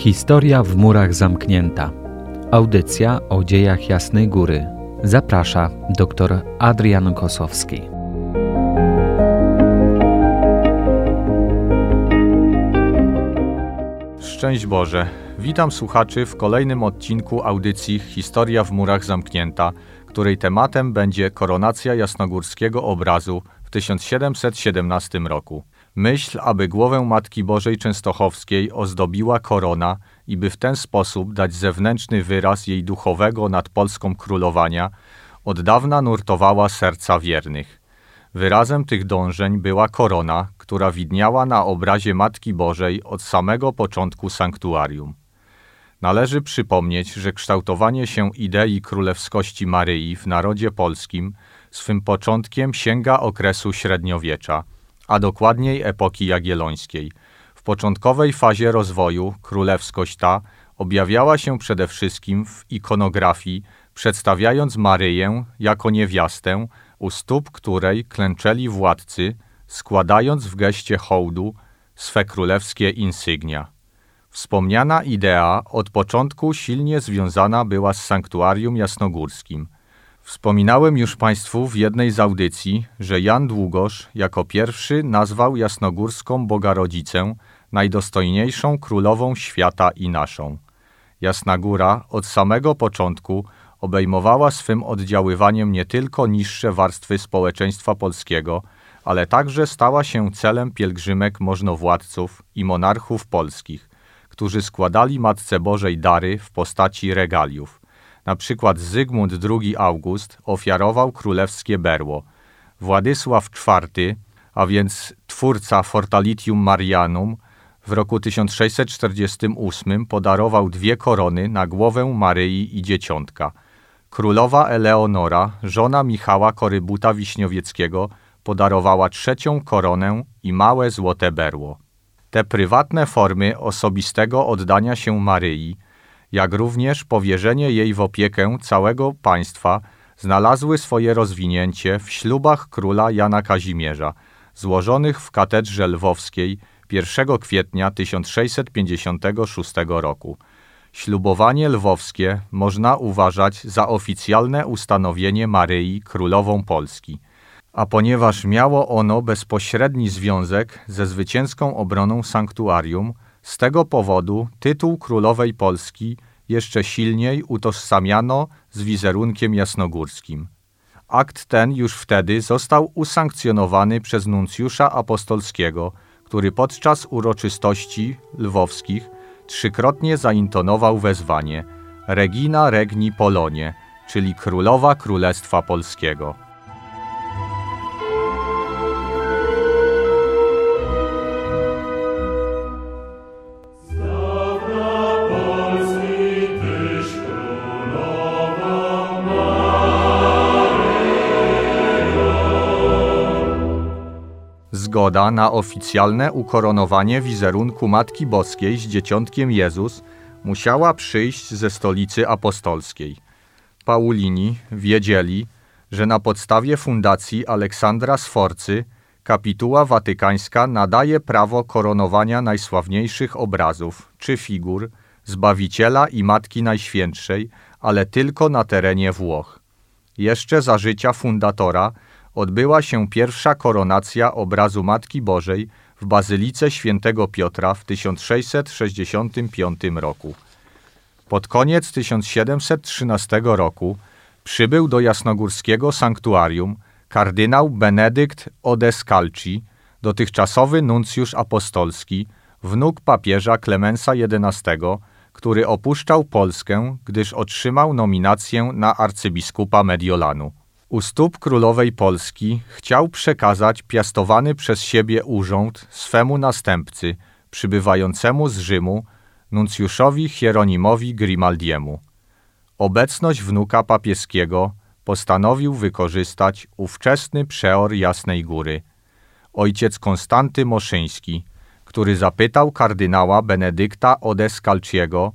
Historia w murach zamknięta. Audycja o dziejach Jasnej Góry. Zaprasza dr Adrian Kosowski. Szczęść Boże. Witam słuchaczy w kolejnym odcinku audycji Historia w murach zamknięta, której tematem będzie koronacja jasnogórskiego obrazu w 1717 roku. Myśl, aby głowę Matki Bożej Częstochowskiej ozdobiła korona i by w ten sposób dać zewnętrzny wyraz jej duchowego nad Polską królowania, od dawna nurtowała serca wiernych. Wyrazem tych dążeń była korona, która widniała na obrazie Matki Bożej od samego początku sanktuarium. Należy przypomnieć, że kształtowanie się idei królewskości Maryi w narodzie polskim swym początkiem sięga okresu średniowiecza – a dokładniej epoki jagiellońskiej. W początkowej fazie rozwoju królewskość ta objawiała się przede wszystkim w ikonografii, przedstawiając Maryję jako niewiastę, u stóp której klęczeli władcy, składając w geście hołdu swe królewskie insygnia. Wspomniana idea od początku silnie związana była z sanktuarium jasnogórskim – Wspominałem już Państwu w jednej z audycji, że Jan Długosz jako pierwszy nazwał jasnogórską Bogarodzicę najdostojniejszą królową świata i naszą. Jasna Góra od samego początku obejmowała swym oddziaływaniem nie tylko niższe warstwy społeczeństwa polskiego, ale także stała się celem pielgrzymek możnowładców i monarchów polskich, którzy składali Matce Bożej dary w postaci regaliów. Na przykład Zygmunt II August ofiarował królewskie berło. Władysław IV, a więc twórca Fortalitium Marianum, w roku 1648 podarował dwie korony na głowę Maryi i Dzieciątka. Królowa Eleonora, żona Michała Korybuta Wiśniowieckiego, podarowała trzecią koronę i małe złote berło. Te prywatne formy osobistego oddania się Maryi – jak również powierzenie jej w opiekę całego państwa znalazły swoje rozwinięcie w ślubach króla Jana Kazimierza, złożonych w katedrze lwowskiej 1 kwietnia 1656 roku. Ślubowanie lwowskie można uważać za oficjalne ustanowienie Maryi królową Polski. A ponieważ miało ono bezpośredni związek ze zwycięską obroną sanktuarium, z tego powodu tytuł królowej Polski jeszcze silniej utożsamiano z wizerunkiem jasnogórskim. Akt ten już wtedy został usankcjonowany przez nuncjusza apostolskiego, który podczas uroczystości lwowskich trzykrotnie zaintonował wezwanie Regina Regni Polonie, czyli Królowa Królestwa Polskiego. Zgoda na oficjalne ukoronowanie wizerunku Matki Boskiej z dzieciątkiem Jezus musiała przyjść ze stolicy apostolskiej. Paulini wiedzieli, że na podstawie fundacji Aleksandra Sforcy kapituła watykańska nadaje prawo koronowania najsławniejszych obrazów czy figur Zbawiciela i Matki Najświętszej, ale tylko na terenie Włoch. Jeszcze za życia fundatora odbyła się pierwsza koronacja obrazu Matki Bożej w Bazylice Świętego Piotra w 1665 roku. Pod koniec 1713 roku przybył do jasnogórskiego sanktuarium kardynał Benedykt Odescalchi, dotychczasowy nuncjusz apostolski, wnuk papieża Klemensa XI, który opuszczał Polskę, gdyż otrzymał nominację na arcybiskupa Mediolanu. U stóp królowej Polski chciał przekazać piastowany przez siebie urząd swemu następcy, przybywającemu z Rzymu, nuncjuszowi Hieronimowi Grimaldiemu. Obecność wnuka papieskiego postanowił wykorzystać ówczesny przeor Jasnej Góry, ojciec Konstanty Moszyński, który zapytał kardynała Benedykta Odescalciego,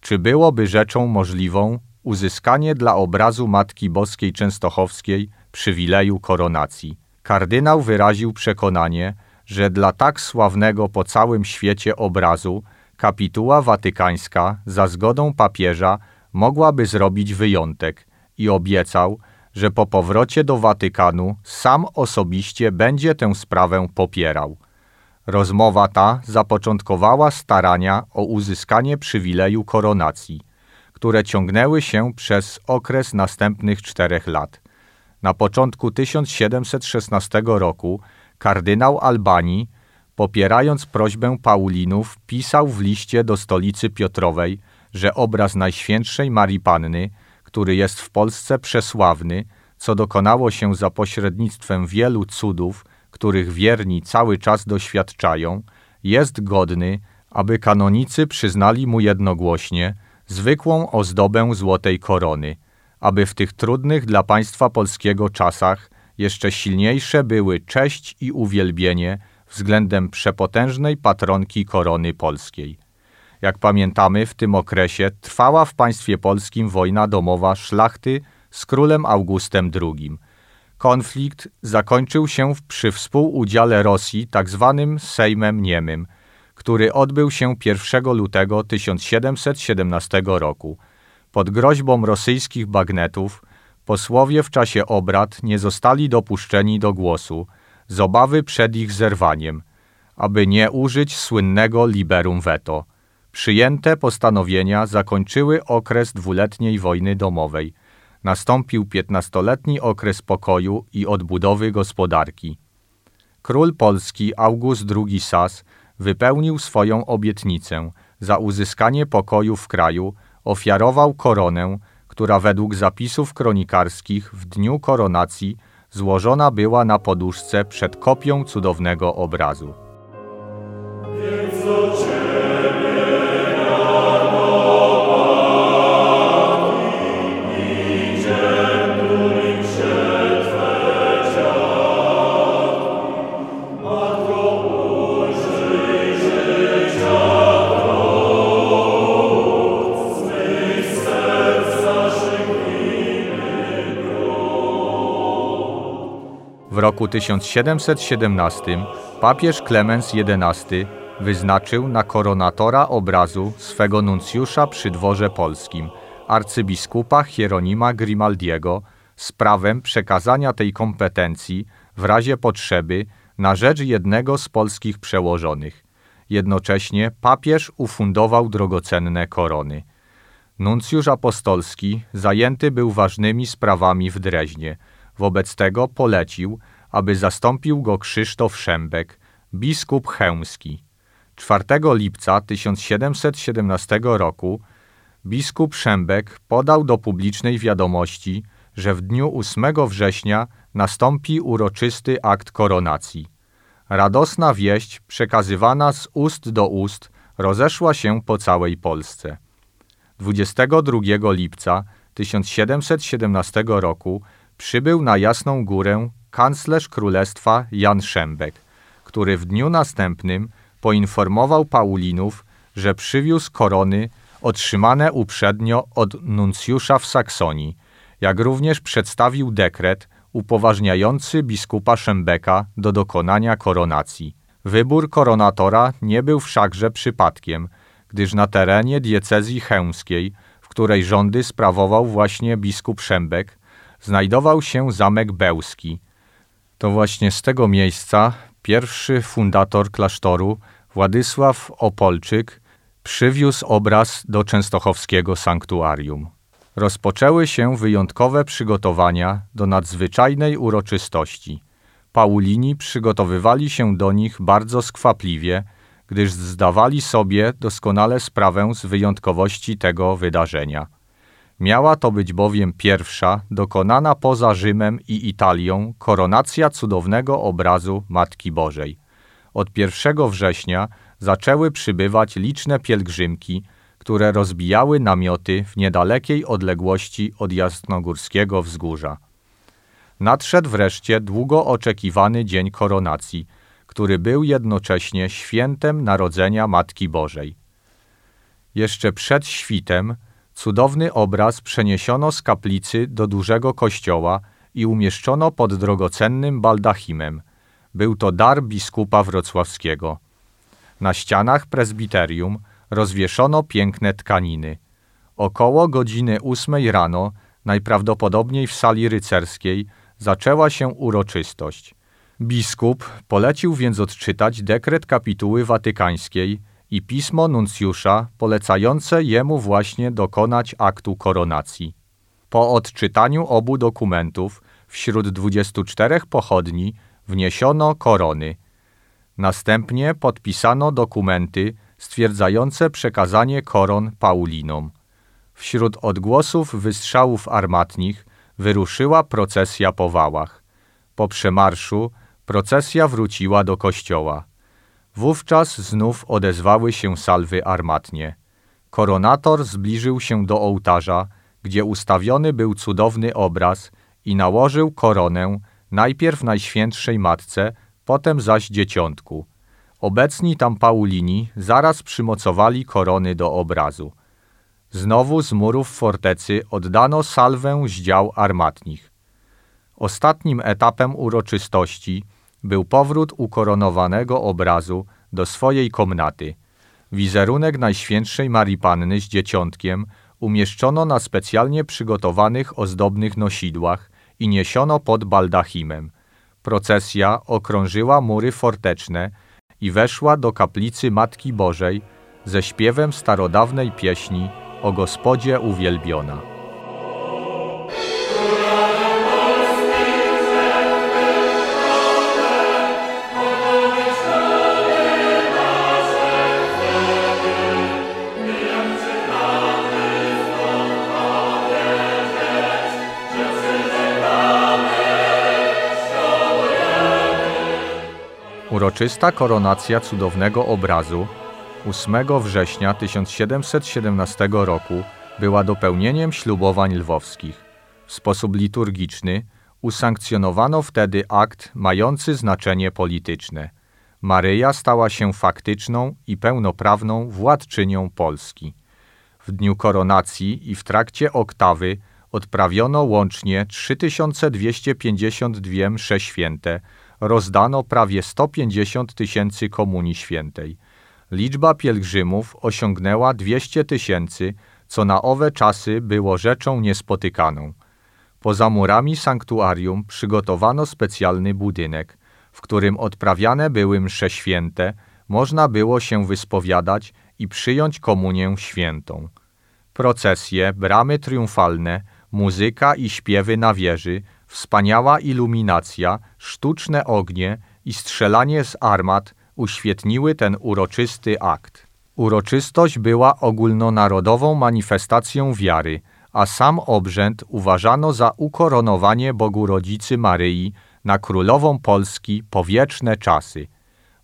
czy byłoby rzeczą możliwą uzyskanie dla obrazu Matki Boskiej Częstochowskiej przywileju koronacji. Kardynał wyraził przekonanie, że dla tak sławnego po całym świecie obrazu kapituła watykańska za zgodą papieża mogłaby zrobić wyjątek i obiecał, że po powrocie do Watykanu sam osobiście będzie tę sprawę popierał. Rozmowa ta zapoczątkowała starania o uzyskanie przywileju koronacji, które ciągnęły się przez okres następnych czterech lat. Na początku 1716 roku kardynał Albanii, popierając prośbę Paulinów, pisał w liście do stolicy Piotrowej, że obraz Najświętszej Marii Panny, który jest w Polsce przesławny, co dokonało się za pośrednictwem wielu cudów, których wierni cały czas doświadczają, jest godny, aby kanonicy przyznali mu jednogłośnie zwykłą ozdobę złotej korony, aby w tych trudnych dla państwa polskiego czasach jeszcze silniejsze były cześć i uwielbienie względem przepotężnej patronki korony polskiej. Jak pamiętamy, w tym okresie trwała w państwie polskim wojna domowa szlachty z królem Augustem II. Konflikt zakończył się przy współudziale Rosji tzw. Tak Sejmem Niemym, który odbył się 1 lutego 1717 roku. Pod groźbą rosyjskich bagnetów posłowie w czasie obrad nie zostali dopuszczeni do głosu z obawy przed ich zerwaniem, aby nie użyć słynnego liberum veto. Przyjęte postanowienia zakończyły okres dwuletniej wojny domowej. Nastąpił piętnastoletni okres pokoju i odbudowy gospodarki. Król Polski August II Sas wypełnił swoją obietnicę. Za uzyskanie pokoju w kraju ofiarował koronę, która według zapisów kronikarskich w dniu koronacji złożona była na poduszce przed kopią cudownego obrazu. Roku 1717 papież Klemens XI wyznaczył na koronatora obrazu swego nuncjusza przy dworze polskim, arcybiskupa Hieronima Grimaldiego, z prawem przekazania tej kompetencji w razie potrzeby na rzecz jednego z polskich przełożonych. Jednocześnie papież ufundował drogocenne korony. Nuncjusz apostolski zajęty był ważnymi sprawami w Dreźnie. Wobec tego polecił, aby zastąpił go Krzysztof Szembek, biskup chełmski. 4 lipca 1717 roku biskup Szembek podał do publicznej wiadomości, że w dniu 8 września nastąpi uroczysty akt koronacji. Radosna wieść, przekazywana z ust do ust, rozeszła się po całej Polsce. 22 lipca 1717 roku przybył na Jasną Górę kanclerz królestwa Jan Szembek, który w dniu następnym poinformował Paulinów, że przywiózł korony otrzymane uprzednio od nuncjusza w Saksonii, jak również przedstawił dekret upoważniający biskupa Szembeka do dokonania koronacji. Wybór koronatora nie był wszakże przypadkiem, gdyż na terenie diecezji chełmskiej, w której rządy sprawował właśnie biskup Szembek, znajdował się zamek Bełski – to właśnie z tego miejsca pierwszy fundator klasztoru, Władysław Opolczyk, przywiózł obraz do częstochowskiego sanktuarium. Rozpoczęły się wyjątkowe przygotowania do nadzwyczajnej uroczystości. Paulini przygotowywali się do nich bardzo skwapliwie, gdyż zdawali sobie doskonale sprawę z wyjątkowości tego wydarzenia. Miała to być bowiem pierwsza, dokonana poza Rzymem i Italią, koronacja cudownego obrazu Matki Bożej. Od 1 września zaczęły przybywać liczne pielgrzymki, które rozbijały namioty w niedalekiej odległości od jasnogórskiego wzgórza. Nadszedł wreszcie długo oczekiwany dzień koronacji, który był jednocześnie świętem Narodzenia Matki Bożej. Jeszcze przed świtem Cudowny obraz przeniesiono z kaplicy do dużego kościoła i umieszczono pod drogocennym baldachimem. Był to dar biskupa wrocławskiego. Na ścianach prezbiterium rozwieszono piękne tkaniny. Około godziny ósmej rano, najprawdopodobniej w sali rycerskiej, zaczęła się uroczystość. Biskup polecił więc odczytać dekret kapituły watykańskiej i pismo nuncjusza polecające jemu właśnie dokonać aktu koronacji. Po odczytaniu obu dokumentów wśród 24 pochodni wniesiono korony. Następnie podpisano dokumenty stwierdzające przekazanie koron Paulinom. Wśród odgłosów wystrzałów armatnich wyruszyła procesja po wałach. Po przemarszu procesja wróciła do kościoła. Wówczas znów odezwały się salwy armatnie. Koronator zbliżył się do ołtarza, gdzie ustawiony był cudowny obraz i nałożył koronę najpierw Najświętszej Matce, potem zaś Dzieciątku. Obecni tam Paulini zaraz przymocowali korony do obrazu. Znowu z murów fortecy oddano salwę z dział armatnich. Ostatnim etapem uroczystości był powrót ukoronowanego obrazu do swojej komnaty. Wizerunek Najświętszej Marii Panny z Dzieciątkiem umieszczono na specjalnie przygotowanych ozdobnych nosidłach i niesiono pod baldachimem. Procesja okrążyła mury forteczne i weszła do kaplicy Matki Bożej ze śpiewem starodawnej pieśni o Gospodzie uwielbiona. Uroczysta koronacja cudownego obrazu 8 września 1717 roku była dopełnieniem ślubowań lwowskich. W sposób liturgiczny usankcjonowano wtedy akt mający znaczenie polityczne. Maryja stała się faktyczną i pełnoprawną władczynią Polski. W dniu koronacji i w trakcie oktawy odprawiono łącznie 3252 msze święte, rozdano prawie 150 tysięcy komunii świętej. Liczba pielgrzymów osiągnęła 200 tysięcy, co na owe czasy było rzeczą niespotykaną. Poza murami sanktuarium przygotowano specjalny budynek, w którym odprawiane były msze święte, można było się wyspowiadać i przyjąć komunię świętą. Procesje, bramy triumfalne, muzyka i śpiewy na wieży, wspaniała iluminacja, sztuczne ognie i strzelanie z armat uświetniły ten uroczysty akt. Uroczystość była ogólnonarodową manifestacją wiary, a sam obrzęd uważano za ukoronowanie Bogu Rodzicy Maryi na królową Polski po wieczne czasy.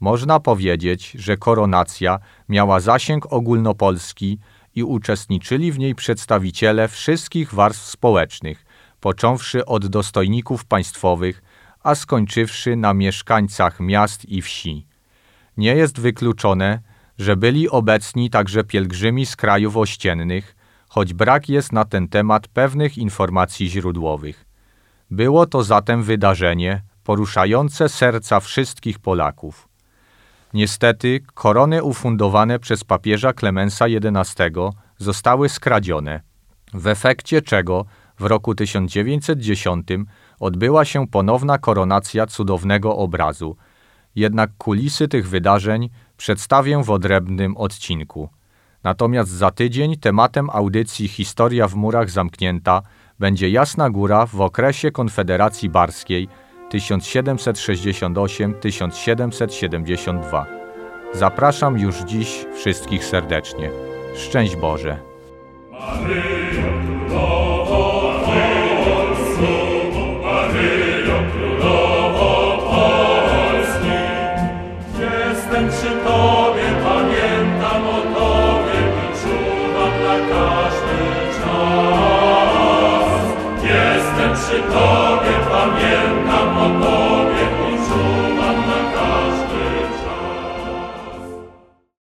Można powiedzieć, że koronacja miała zasięg ogólnopolski i uczestniczyli w niej przedstawiciele wszystkich warstw społecznych, począwszy od dostojników państwowych, a skończywszy na mieszkańcach miast i wsi. Nie jest wykluczone, że byli obecni także pielgrzymi z krajów ościennych, choć brak jest na ten temat pewnych informacji źródłowych. Było to zatem wydarzenie poruszające serca wszystkich Polaków. Niestety korony ufundowane przez papieża Klemensa XI zostały skradzione, w efekcie czego w roku 1910 odbyła się ponowna koronacja cudownego obrazu. Jednak kulisy tych wydarzeń przedstawię w odrębnym odcinku. Natomiast za tydzień tematem audycji Historia w murach zamknięta będzie Jasna Góra w okresie Konfederacji Barskiej 1768-1772. Zapraszam już dziś wszystkich serdecznie. Szczęść Boże. Tobie,